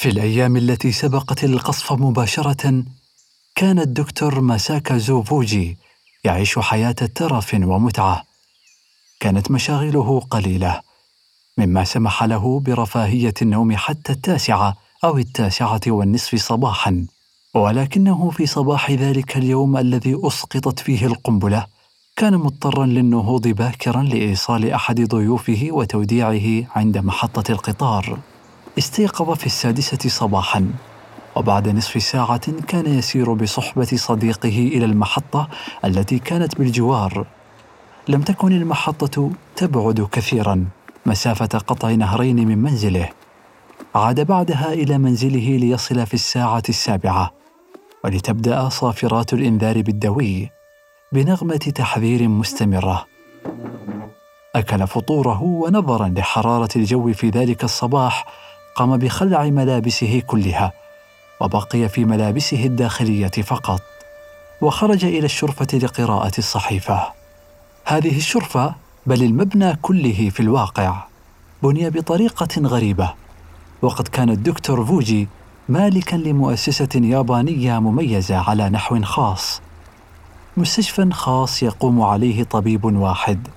في الأيام التي سبقت القصف مباشرة كان الدكتور ماساكا زوفوجي يعيش حياة ترف ومتعة. كانت مشاغله قليلة مما سمح له برفاهية النوم حتى التاسعة أو التاسعة والنصف صباحا. ولكنه في صباح ذلك اليوم الذي أسقطت فيه القنبلة كان مضطرا للنهوض باكرا لإيصال أحد ضيوفه وتوديعه عند محطة القطار. استيقظ في السادسة صباحا وبعد نصف ساعة كان يسير بصحبة صديقه إلى المحطة التي كانت بالجوار. لم تكن المحطة تبعد كثيرا مسافة قطع نهرين من منزله. عاد بعدها إلى منزله ليصل في الساعة السابعة ولتبدأ صافرات الإنذار بالدوي بنغمة تحذير مستمرة. أكل فطوره ونظرا لحرارة الجو في ذلك الصباح قام بخلع ملابسه كلها وبقي في ملابسه الداخلية فقط وخرج إلى الشرفة لقراءة الصحيفة. هذه الشرفة بل المبنى كله في الواقع بني بطريقة غريبة وقد كان الدكتور فوجي مالكا لمؤسسة يابانية مميزة على نحو خاص مستشفى خاص يقوم عليه طبيب واحد.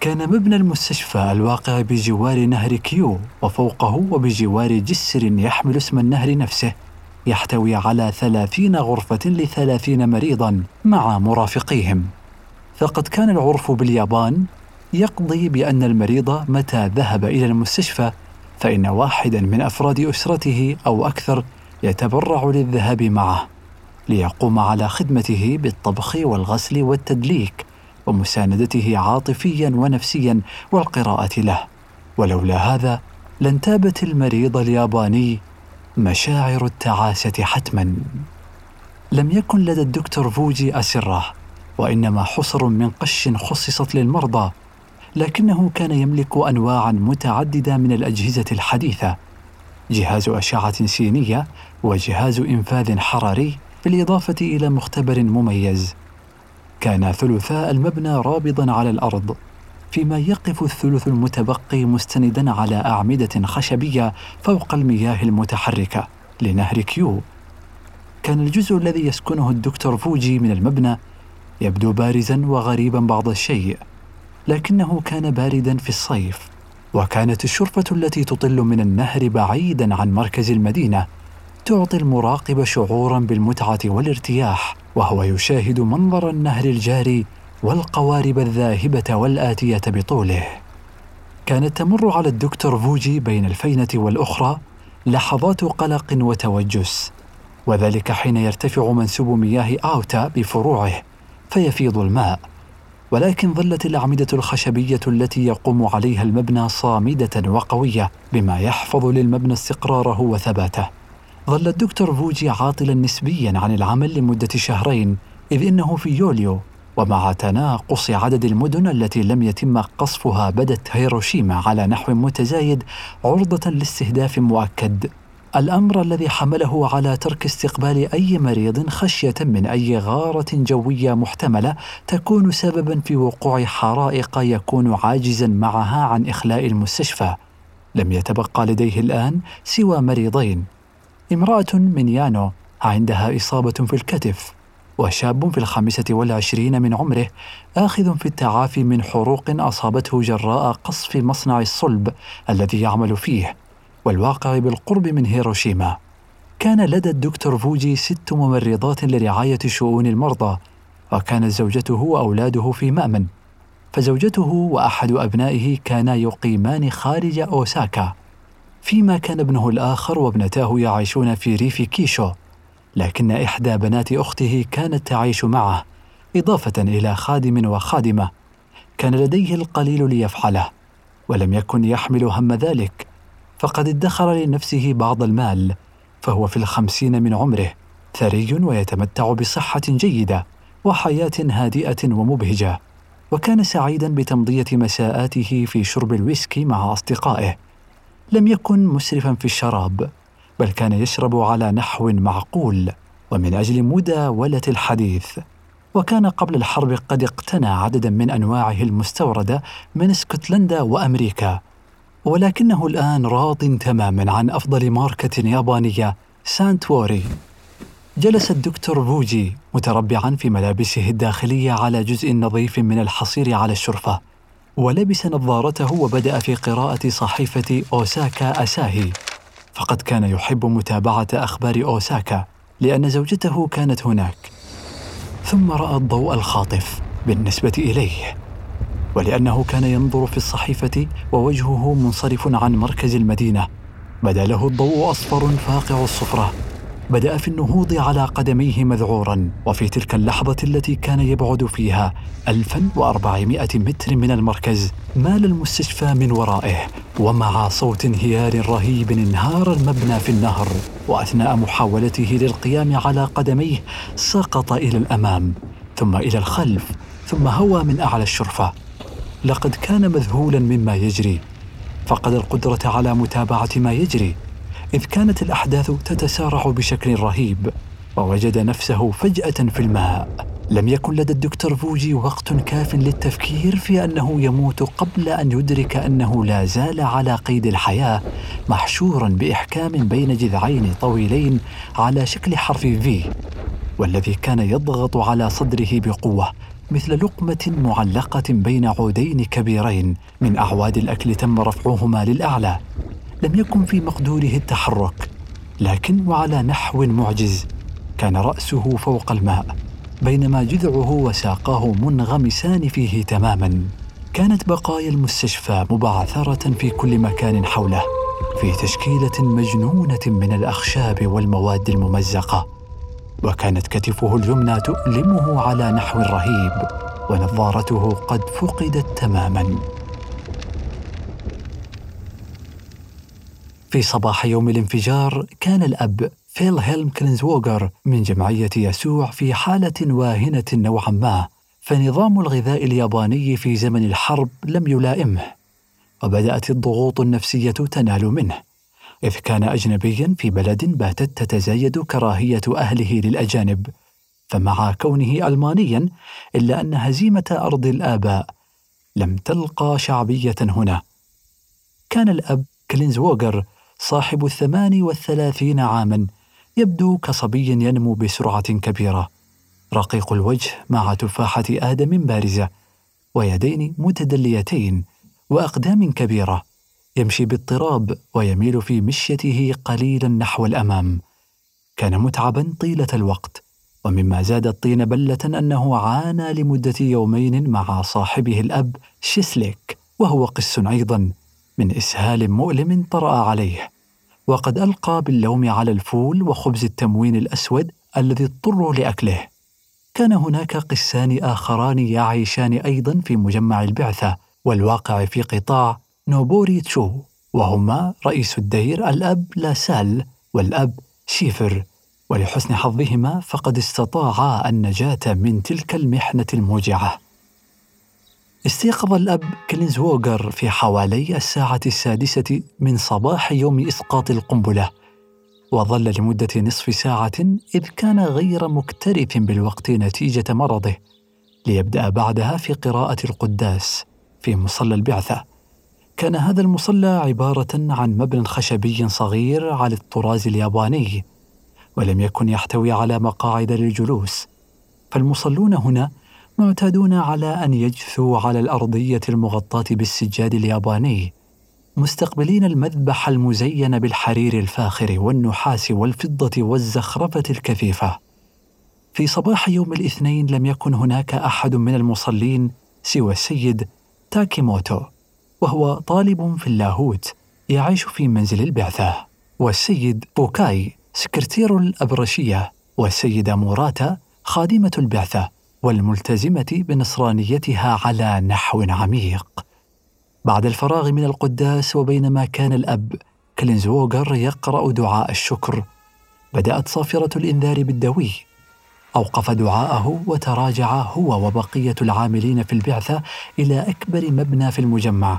كان مبنى المستشفى الواقع بجوار نهر كيو وفوقه وبجوار جسر يحمل اسم النهر نفسه. يحتوي على ثلاثين غرفة لثلاثين مريضا مع مرافقيهم. فقد كان العرف باليابان يقضي بأن المريض متى ذهب إلى المستشفى فإن واحدا من أفراد أسرته أو أكثر يتبرع للذهاب معه ليقوم على خدمته بالطبخ والغسل والتدليك. ومساندته عاطفيا ونفسيا والقراءة له. ولولا هذا لانتابت المريض الياباني مشاعر التعاسة حتما. لم يكن لدى الدكتور فوجي أسرة وإنما حصر من قش خصصت للمرضى لكنه كان يملك انواعا متعددة من الأجهزة الحديثة. جهاز أشعة سينية وجهاز إنفاذ حراري بالإضافة إلى مختبر مميز. كان ثلثا المبنى رابضا على الأرض فيما يقف الثلث المتبقي مستندا على أعمدة خشبية فوق المياه المتحركة لنهر كيو. كان الجزء الذي يسكنه الدكتور فوجي من المبنى يبدو بارزا وغريبا بعض الشيء لكنه كان باردا في الصيف وكانت الشرفة التي تطل من النهر بعيدا عن مركز المدينة تعطي المراقب شعورا بالمتعة والارتياح وهو يشاهد منظر النهر الجاري والقوارب الذاهبة والآتية بطوله. كانت تمر على الدكتور فوجي بين الفينة والأخرى لحظات قلق وتوجس وذلك حين يرتفع منسوب مياه آوتا بفروعه فيفيض الماء. ولكن ظلت الأعمدة الخشبية التي يقوم عليها المبنى صامدة وقوية بما يحفظ للمبنى استقراره وثباته. ظل الدكتور فوجي عاطلا نسبيا عن العمل لمدة شهرين إذ إنه في يوليو. ومع تناقص عدد المدن التي لم يتم قصفها بدت هيروشيما على نحو متزايد عرضة لاستهداف مؤكد. الأمر الذي حمله على ترك استقبال أي مريض خشية من أي غارة جوية محتملة تكون سببا في وقوع حرائق يكون عاجزا معها عن إخلاء المستشفى. لم يتبقى لديه الآن سوى مريضين. امرأة من يانو عندها إصابة في الكتف وشاب في الخامسة والعشرين من عمره آخذ في التعافي من حروق أصابته جراء قصف مصنع الصلب الذي يعمل فيه والواقع بالقرب من هيروشيما. كان لدى الدكتور فوجي ست ممرضات لرعاية شؤون المرضى وكانت زوجته وأولاده في مأمن. فزوجته وأحد أبنائه كانا يقيمان خارج أوساكا. فيما كان ابنه الآخر وابنتاه يعيشون في ريف كيشو لكن إحدى بنات أخته كانت تعيش معه إضافة إلى خادم وخادمة كان لديه القليل ليفعله ولم يكن يحمل هم ذلك فقد ادخر لنفسه بعض المال فهو في الخمسين من عمره ثري ويتمتع بصحة جيدة وحياة هادئة ومبهجة وكان سعيدا بتمضية مساءاته في شرب الويسكي مع أصدقائه. لم يكن مسرفا في الشراب بل كان يشرب على نحو معقول ومن أجل مداوله الحديث. وكان قبل الحرب قد اقتنى عددا من أنواعه المستوردة من اسكتلندا وأمريكا ولكنه الآن راض تماما عن أفضل ماركة يابانية سانت ووري جلس الدكتور فوجي متربعا في ملابسه الداخلية على جزء نظيف من الحصير على الشرفة. ولبس نظارته وبدأ في قراءة صحيفة أوساكا أساهي فقد كان يحب متابعة أخبار أوساكا لأن زوجته كانت هناك. ثم رأى الضوء الخاطف بالنسبة إليه ولأنه كان ينظر في الصحيفة ووجهه منصرف عن مركز المدينة. بدا له الضوء أصفر فاقع الصفرة. بدأ في النهوض على قدميه مذعورا وفي تلك اللحظة التي كان يبعد فيها 1400 متر من المركز مال المستشفى من ورائه ومع صوت انهيار رهيب انهار المبنى في النهر وأثناء محاولته للقيام على قدميه سقط إلى الأمام ثم إلى الخلف ثم هوى من أعلى الشرفة. لقد كان مذهولا مما يجري فقد القدرة على متابعة ما يجري إذ كانت الأحداث تتسارع بشكل رهيب ووجد نفسه فجأة في الماء. لم يكن لدى الدكتور فوجي وقت كاف للتفكير في أنه يموت قبل أن يدرك أنه لا زال على قيد الحياة محشورا بإحكام بين جذعين طويلين على شكل حرف في والذي كان يضغط على صدره بقوة مثل لقمة معلقة بين عودين كبيرين من أعواد الأكل تم رفعهما للأعلى. لم يكن في مقدوره التحرك لكن وعلى نحو معجز كان رأسه فوق الماء بينما جذعه وساقاه منغمسان فيه تماما. كانت بقايا المستشفى مبعثرة في كل مكان حوله في تشكيلة مجنونة من الأخشاب والمواد الممزقة وكانت كتفه اليمنى تؤلمه على نحو رهيب ونظارته قد فقدت تماما. في صباح يوم الانفجار كان الأب فيل هيلم كلينزوغر من جمعية يسوع في حالة واهنة نوعا ما فنظام الغذاء الياباني في زمن الحرب لم يلائمه وبدأت الضغوط النفسية تنال منه إذ كان أجنبيا في بلد باتت تتزايد كراهية أهله للأجانب فمع كونه ألمانيا إلا أن هزيمة أرض الآباء لم تلقى شعبية هنا. كان الأب كلينزوغر صاحب الثمان والثلاثين عاما يبدو كصبي ينمو بسرعة كبيرة. رقيق الوجه مع تفاحة آدم بارزة ويدين متدليتين وأقدام كبيرة. يمشي باضطراب ويميل في مشيته قليلا نحو الأمام. كان متعبا طيلة الوقت ومما زاد الطين بلة أنه عانى لمدة يومين مع صاحبه الأب شيسليك وهو قس أيضا من إسهال مؤلم طرأ عليه. وقد ألقى باللوم على الفول وخبز التموين الأسود الذي اضطروا لأكله. كان هناك قسان آخران يعيشان أيضا في مجمع البعثة والواقع في قطاع نوبوري تشو وهما رئيس الدير الأب لاسال والأب شيفر. ولحسن حظهما فقد استطاعا النجاة من تلك المحنة الموجعة. استيقظ الأب كلينزوغر في حوالي الساعة السادسة من صباح يوم إسقاط القنبلة وظل لمدة نصف ساعة إذ كان غير مكترث بالوقت نتيجة مرضه ليبدأ بعدها في قراءة القداس في مصلى البعثة. كان هذا المصلى عبارة عن مبنى خشبي صغير على الطراز الياباني ولم يكن يحتوي على مقاعد للجلوس. فالمصلون هنا معتادون على أن يجثوا على الأرضية المغطاة بالسجاد الياباني مستقبلين المذبح المزين بالحرير الفاخر والنحاس والفضة والزخرفة الكثيفه في صباح يوم الاثنين لم يكن هناك أحد من المصلين سوى السيد تاكيموتو وهو طالب في اللاهوت يعيش في منزل البعثة والسيد بوكاي سكرتير الأبرشية والسيدة موراتا خادمة البعثة. والملتزمة بنصرانيتها على نحو عميق. بعد الفراغ من القداس وبينما كان الأب كلينزوغر يقرأ دعاء الشكر. بدأت صافرة الإنذار بالدوي. أوقف دعاءه وتراجع هو وبقية العاملين في البعثة إلى أكبر مبنى في المجمع.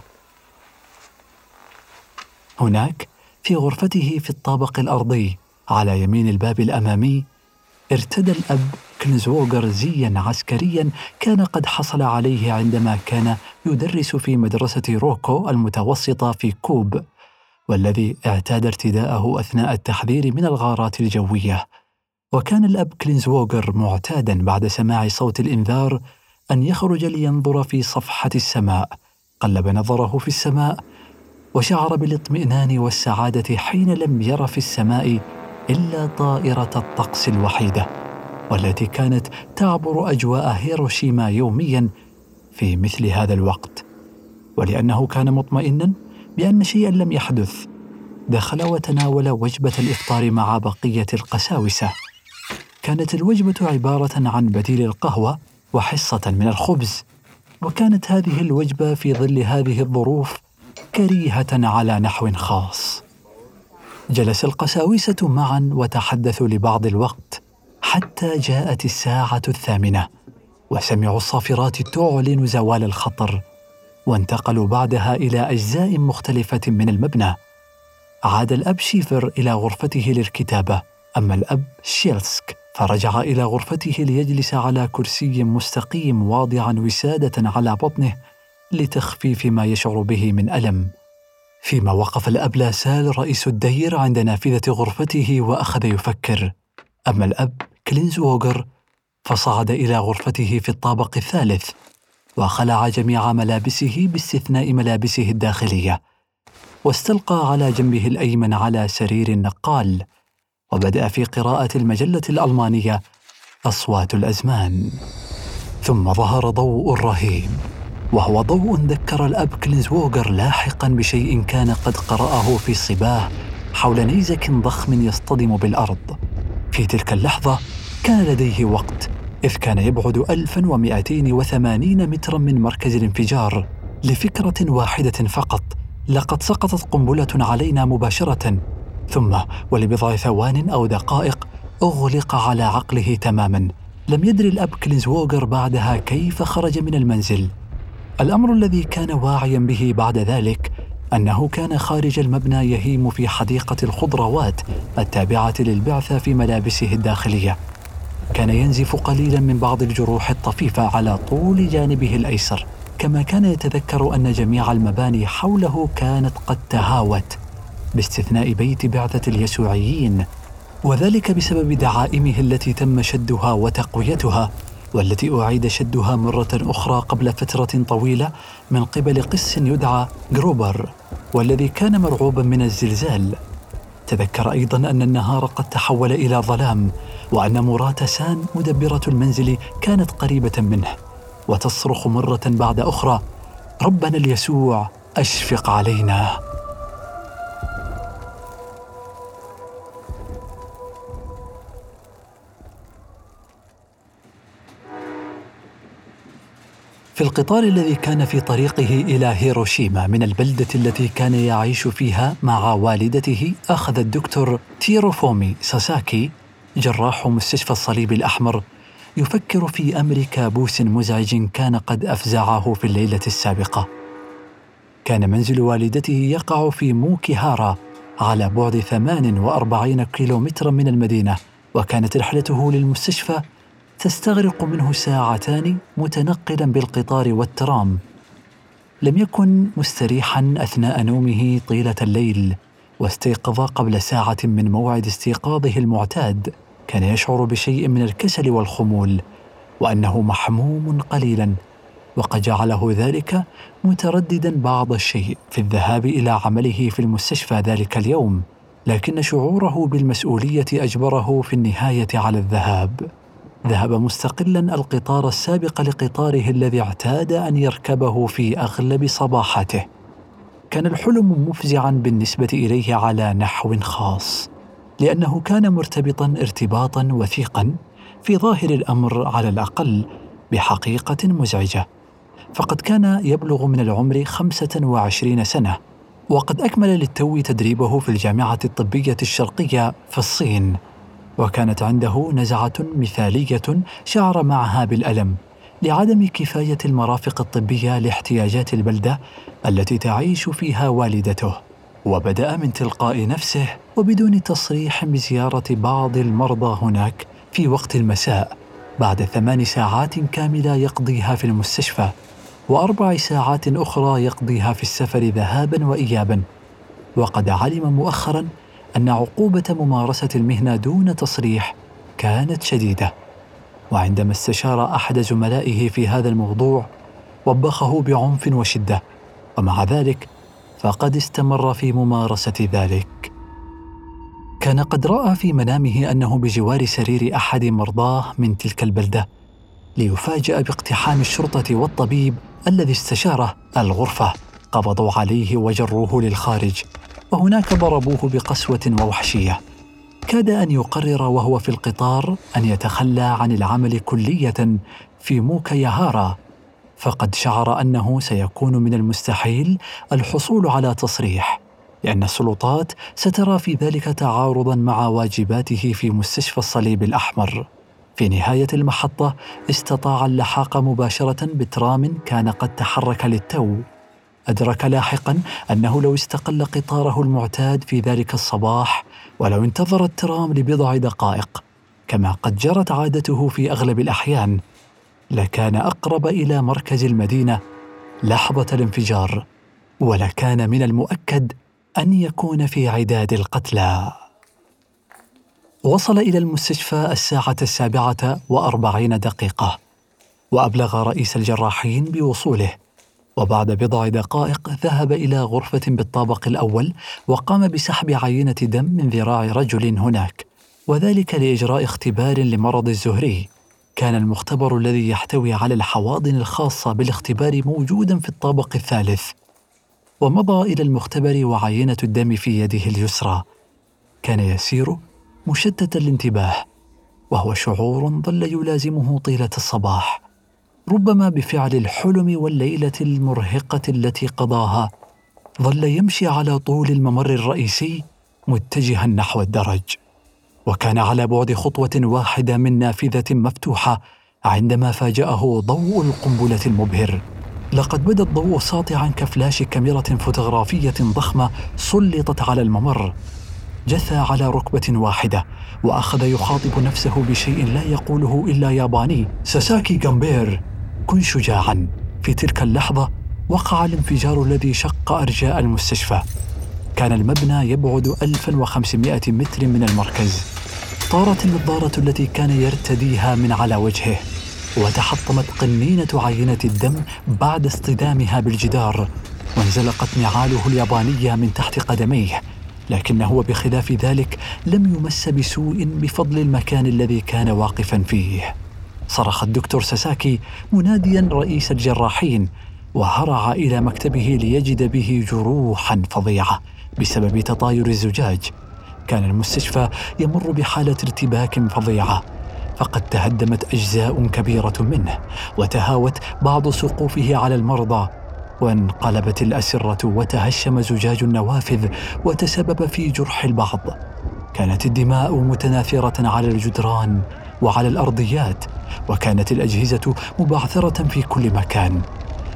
هناك في غرفته في الطابق الأرضي على يمين الباب الأمامي ارتدى الأب كنزوغر زيا عسكريا كان قد حصل عليه عندما كان يدرس في مدرسة روكو المتوسطة في كوب والذي اعتاد ارتداءه أثناء التحذير من الغارات الجوية. وكان الأب كلينزووغر معتادا بعد سماع صوت الإنذار أن يخرج لينظر في صفحة السماء. قلب نظره في السماء وشعر بالاطمئنان والسعادة حين لم ير في السماء إلا طائرة الطقس الوحيدة. والتي كانت تعبر أجواء هيروشيما يوميا في مثل هذا الوقت ولأنه كان مطمئنا بأن شيئا لم يحدث دخل وتناول وجبة الإفطار مع بقية القساوسة كانت الوجبة عبارة عن بديل القهوة وحصة من الخبز وكانت هذه الوجبة في ظل هذه الظروف كريهة على نحو خاص. جلس القساوسة معا وتحدثوا لبعض الوقت. حتى جاءت الساعة الثامنة وسمعوا الصافرات تعلن زوال الخطر وانتقلوا بعدها إلى أجزاء مختلفة من المبنى. عاد الأب شيفر إلى غرفته للكتابة أما الأب شيلسك فرجع إلى غرفته ليجلس على كرسي مستقيم واضعا وسادة على بطنه لتخفيف ما يشعر به من ألم. فيما وقف الأب لاسال رئيس الدير عند نافذة غرفته وأخذ يفكر. أما الأب كلينز ووغر فصعد إلى غرفته في الطابق الثالث وخلع جميع ملابسه باستثناء ملابسه الداخلية واستلقى على جنبه الأيمن على سرير النقال وبدأ في قراءة المجلة الألمانية أصوات الأزمان. ثم ظهر ضوء رهيب وهو ضوء ذكر الأب كلينزووغر لاحقا بشيء كان قد قرأه في صباه حول نيزك ضخم يصطدم بالأرض. في تلك اللحظة كان لديه وقت إذ كان يبعد 1280 مترا من مركز الانفجار لفكرة واحدة فقط لقد سقطت قنبلة علينا مباشرة. ثم ولبضع ثوان أو دقائق أغلق على عقله تماما. لم يدري الأب كلينزووغر بعدها كيف خرج من المنزل. الأمر الذي كان واعيا به بعد ذلك أنه كان خارج المبنى يهيم في حديقة الخضروات التابعة للبعثة في ملابسه الداخلية. كان ينزف قليلا من بعض الجروح الطفيفة على طول جانبه الأيسر كما كان يتذكر أن جميع المباني حوله كانت قد تهاوت باستثناء بيت بعثة اليسوعيين وذلك بسبب دعائمه التي تم شدها وتقويتها والتي أعيد شدها مرة أخرى قبل فترة طويلة من قبل قس يدعى جروبر والذي كان مرعوبا من الزلزال. تذكر أيضا أن النهار قد تحول إلى ظلام وأن مرات سان مدبرة المنزل كانت قريبة منه وتصرخ مرة بعد أخرى ربنا اليسوع أشفق علينا. في القطار الذي كان في طريقه إلى هيروشيما من البلدة التي كان يعيش فيها مع والدته أخذ الدكتور تيروفومي ساساكي جراح مستشفى الصليب الأحمر يفكر في أمر كابوس مزعج كان قد أفزعه في الليلة السابقة. كان منزل والدته يقع في موكيهارا على بعد 48 كيلومترا من المدينة وكانت رحلته للمستشفى تستغرق منه ساعتان متنقلا بالقطار والترام. لم يكن مستريحا أثناء نومه طيلة الليل واستيقظ قبل ساعة من موعد استيقاظه المعتاد. كان يشعر بشيء من الكسل والخمول وأنه محموم قليلا وقد جعله ذلك مترددا بعض الشيء في الذهاب إلى عمله في المستشفى ذلك اليوم. لكن شعوره بالمسؤولية أجبره في النهاية على الذهاب. ذهب مستقلا القطار السابق لقطاره الذي اعتاد أن يركبه في أغلب صباحاته. كان الحلم مفزعا بالنسبة إليه على نحو خاص لأنه كان مرتبطا ارتباطا وثيقا في ظاهر الأمر على الأقل بحقيقة مزعجة. فقد كان يبلغ من العمر خمسة وعشرين سنة وقد أكمل للتو تدريبه في الجامعة الطبية الشرقية في الصين. وكانت عنده نزعة مثالية شعر معها بالألم لعدم كفاية المرافق الطبية لاحتياجات البلدة التي تعيش فيها والدته. وبدأ من تلقاء نفسه وبدون تصريح بزيارة بعض المرضى هناك في وقت المساء بعد ثمان ساعات كاملة يقضيها في المستشفى وأربع ساعات أخرى يقضيها في السفر ذهابا وايابا. وقد علم مؤخرا أن عقوبة ممارسة المهنة دون تصريح كانت شديدة. وعندما استشار أحد زملائه في هذا الموضوع وبخه بعنف وشدة. ومع ذلك فقد استمر في ممارسة ذلك. كان قد رأى في منامه أنه بجوار سرير أحد مرضاه من تلك البلدة ليفاجأ باقتحام الشرطة والطبيب الذي استشاره الغرفة. قبضوا عليه وجروه للخارج. وهناك ضربوه بقسوة ووحشية. كاد أن يقرر وهو في القطار أن يتخلى عن العمل كلية في موكاياهارا فقد شعر أنه سيكون من المستحيل الحصول على تصريح لأن السلطات سترى في ذلك تعارضا مع واجباته في مستشفى الصليب الأحمر. في نهاية المحطة استطاع اللحاق مباشرة بترام كان قد تحرك للتو. أدرك لاحقا أنه لو استقل قطاره المعتاد في ذلك الصباح ولو انتظر الترام لبضع دقائق كما قد جرت عادته في أغلب الأحيان لكان أقرب إلى مركز المدينة لحظة الانفجار ولكان من المؤكد أن يكون في عداد القتلى. وصل إلى المستشفى الساعة السابعة وأربعين دقيقة وأبلغ رئيس الجراحين بوصوله. وبعد بضع دقائق ذهب إلى غرفة بالطابق الأول وقام بسحب عينة دم من ذراع رجل هناك وذلك لإجراء اختبار لمرض الزهري. كان المختبر الذي يحتوي على الحواضن الخاصة بالاختبار موجودا في الطابق الثالث. ومضى إلى المختبر وعينة الدم في يده اليسرى. كان يسير مشتت الانتباه وهو شعور ظل يلازمه طيلة الصباح. ربما بفعل الحلم والليلة المرهقة التي قضاها. ظل يمشي على طول الممر الرئيسي متجها نحو الدرج. وكان على بعد خطوة واحدة من نافذة مفتوحة عندما فاجأه ضوء القنبلة المبهر. لقد بدا الضوء ساطعا كفلاش كاميرا فوتوغرافية ضخمة سلطت على الممر. جثى على ركبة واحدة وأخذ يخاطب نفسه بشيء لا يقوله إلا ياباني ساساكي جامبير. كن شجاعا. في تلك اللحظة وقع الانفجار الذي شق أرجاء المستشفى. كان المبنى يبعد 1500 متر من المركز. طارت النظارة التي كان يرتديها من على وجهه. وتحطمت قنينة عينة الدم بعد اصطدامها بالجدار. وانزلقت نعاله اليابانية من تحت قدميه. لكنه وبخلاف ذلك لم يمس بسوء بفضل المكان الذي كان واقفا فيه. صرخ الدكتور ساساكي مناديا رئيس الجراحين وهرع إلى مكتبه ليجد به جروحا فظيعة بسبب تطاير الزجاج. كان المستشفى يمر بحالة ارتباك فظيعة فقد تهدمت أجزاء كبيرة منه وتهاوت بعض سقوفه على المرضى وانقلبت الأسرة وتهشم زجاج النوافذ وتسبب في جرح البعض. كانت الدماء متناثرة على الجدران وعلى الأرضيات وكانت الأجهزة مبعثرة في كل مكان.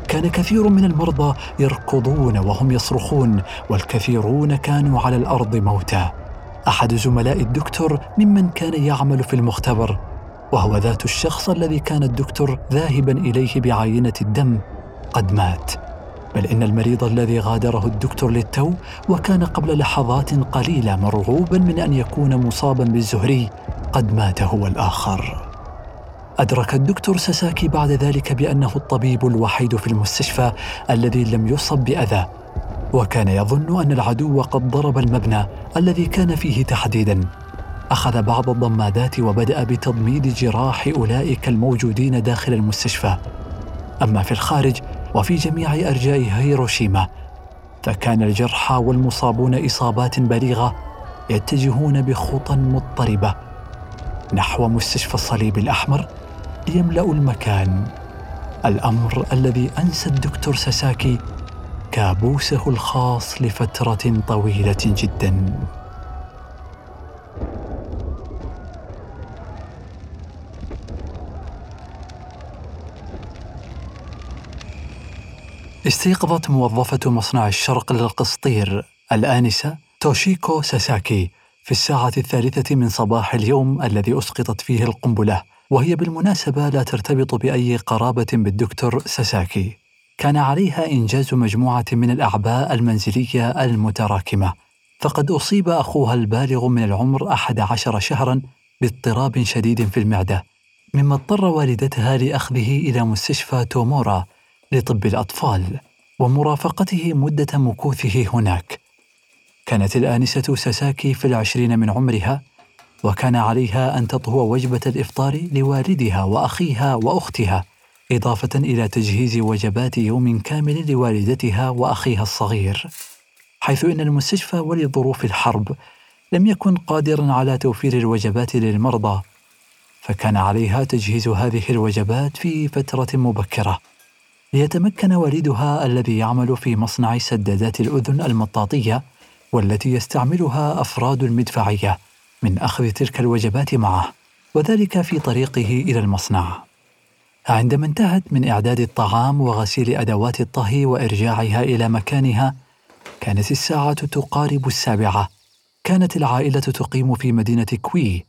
كان كثير من المرضى يركضون وهم يصرخون والكثيرون كانوا على الأرض موتى. أحد زملاء الدكتور ممن كان يعمل في المختبر وهو ذات الشخص الذي كان الدكتور ذاهبا إليه بعينة الدم قد مات. بل إن المريض الذي غادره الدكتور للتو وكان قبل لحظات قليلة مرعوبا من أن يكون مصابا بالزهري قد مات هو الآخر. أدرك الدكتور ساساكي بعد ذلك بأنه الطبيب الوحيد في المستشفى الذي لم يصب بأذى وكان يظن أن العدو قد ضرب المبنى الذي كان فيه تحديدا. أخذ بعض الضمادات وبدأ بتضميد جراح أولئك الموجودين داخل المستشفى. أما في الخارج وفي جميع أرجاء هيروشيما فكان الجرحى والمصابون إصابات بليغة يتجهون بخطى مضطربة نحو مستشفى الصليب الأحمر يملا المكان الأمر الذي أنسى الدكتور ساساكي كابوسه الخاص لفترة طويلة جدا. استيقظت موظفة مصنع الشرق للقسطير الآنسة توشيكو ساساكي في الساعة الثالثة من صباح اليوم الذي أسقطت فيه القنبلة وهي بالمناسبة لا ترتبط بأي قرابة بالدكتور ساساكي. كان عليها إنجاز مجموعة من الأعباء المنزلية المتراكمة. فقد أصيب أخوها البالغ من العمر أحد عشر شهرا باضطراب شديد في المعدة مما اضطر والدتها لأخذه إلى مستشفى تومورا لطب الأطفال ومرافقته مدة مكوثه هناك. كانت الآنسة ساساكي في العشرين من عمرها وكان عليها أن تطهو وجبة الإفطار لوالدها وأخيها وأختها إضافة إلى تجهيز وجبات يوم كامل لوالدتها وأخيها الصغير. حيث إن المستشفى ولظروف الحرب لم يكن قادرا على توفير الوجبات للمرضى فكان عليها تجهيز هذه الوجبات في فترة مبكرة. ليتمكن والدها الذي يعمل في مصنع سدادات الأذن المطاطية والتي يستعملها أفراد المدفعية من أخذ تلك الوجبات معه وذلك في طريقه إلى المصنع. عندما انتهت من إعداد الطعام وغسيل أدوات الطهي وإرجاعها إلى مكانها كانت الساعة تقارب السابعة. كانت العائلة تقيم في مدينة كوي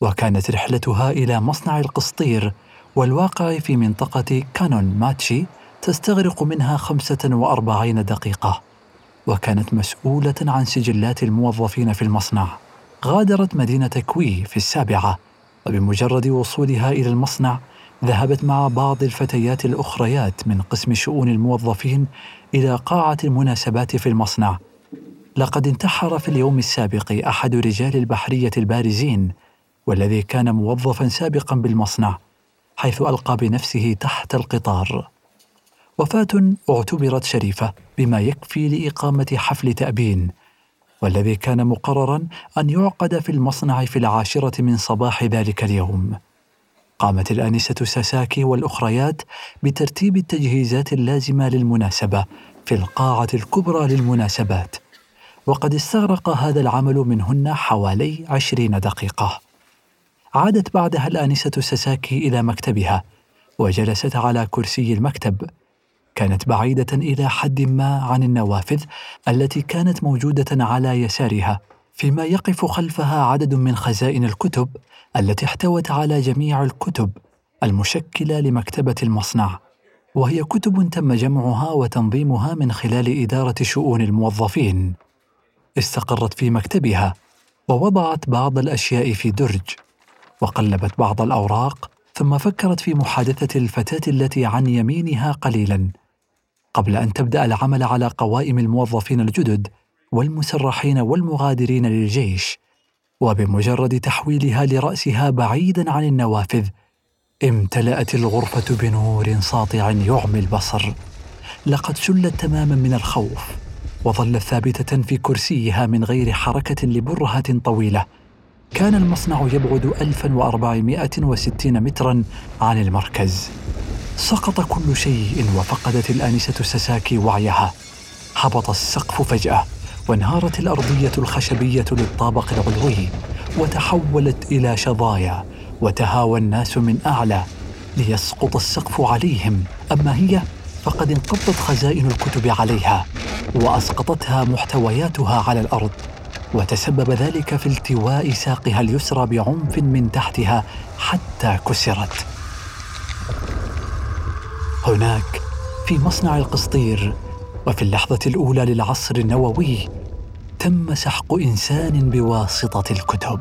وكانت رحلتها إلى مصنع القسطير والواقع في منطقة كانون ماتشي تستغرق منها خمسة وأربعين دقيقة وكانت مسؤولة عن سجلات الموظفين في المصنع. غادرت مدينة كوي في السابعة وبمجرد وصولها إلى المصنع ذهبت مع بعض الفتيات الأخريات من قسم شؤون الموظفين إلى قاعة المناسبات في المصنع. لقد انتحر في اليوم السابق أحد رجال البحرية البارزين والذي كان موظفا سابقا بالمصنع. حيث ألقى بنفسه تحت القطار. وفاة اعتبرت شريفة بما يكفي لإقامة حفل تأبين والذي كان مقررا أن يعقد في المصنع في العاشرة من صباح ذلك اليوم. قامت الآنسة ساساكي والأخريات بترتيب التجهيزات اللازمة للمناسبة في القاعة الكبرى للمناسبات وقد استغرق هذا العمل منهن حوالي عشرين دقيقة. عادت بعدها الآنسة ساساكي إلى مكتبها وجلست على كرسي المكتب. كانت بعيدة إلى حد ما عن النوافذ التي كانت موجودة على يسارها فيما يقف خلفها عدد من خزائن الكتب التي احتوت على جميع الكتب المشكلة لمكتبة المصنع. وهي كتب تم جمعها وتنظيمها من خلال إدارة شؤون الموظفين. استقرت في مكتبها ووضعت بعض الأشياء في درج. وقلبت بعض الأوراق ثم فكرت في محادثة الفتاة التي عن يمينها قليلا. قبل أن تبدأ العمل على قوائم الموظفين الجدد والمسرحين والمغادرين للجيش وبمجرد تحويلها لرأسها بعيدا عن النوافذ امتلأت الغرفة بنور ساطع يعمي البصر. لقد شلت تماما من الخوف وظلت ثابتة في كرسيها من غير حركة لبرهة طويلة. كان المصنع يبعد 1460 مترا عن المركز. سقط كل شيء وفقدت الآنسة ساساكي وعيها. هبط السقف فجأة وانهارت الأرضية الخشبية للطابق العلوي وتحولت إلى شظايا وتهاوى الناس من أعلى. ليسقط السقف عليهم أما هي فقد انقضت خزائن الكتب عليها وأسقطتها محتوياتها على الأرض. وتسبب ذلك في التواء ساقها اليسرى بعنف من تحتها حتى كسرت. هناك في مصنع القسطير وفي اللحظة الأولى للعصر النووي تم سحق إنسان بواسطة الكتب.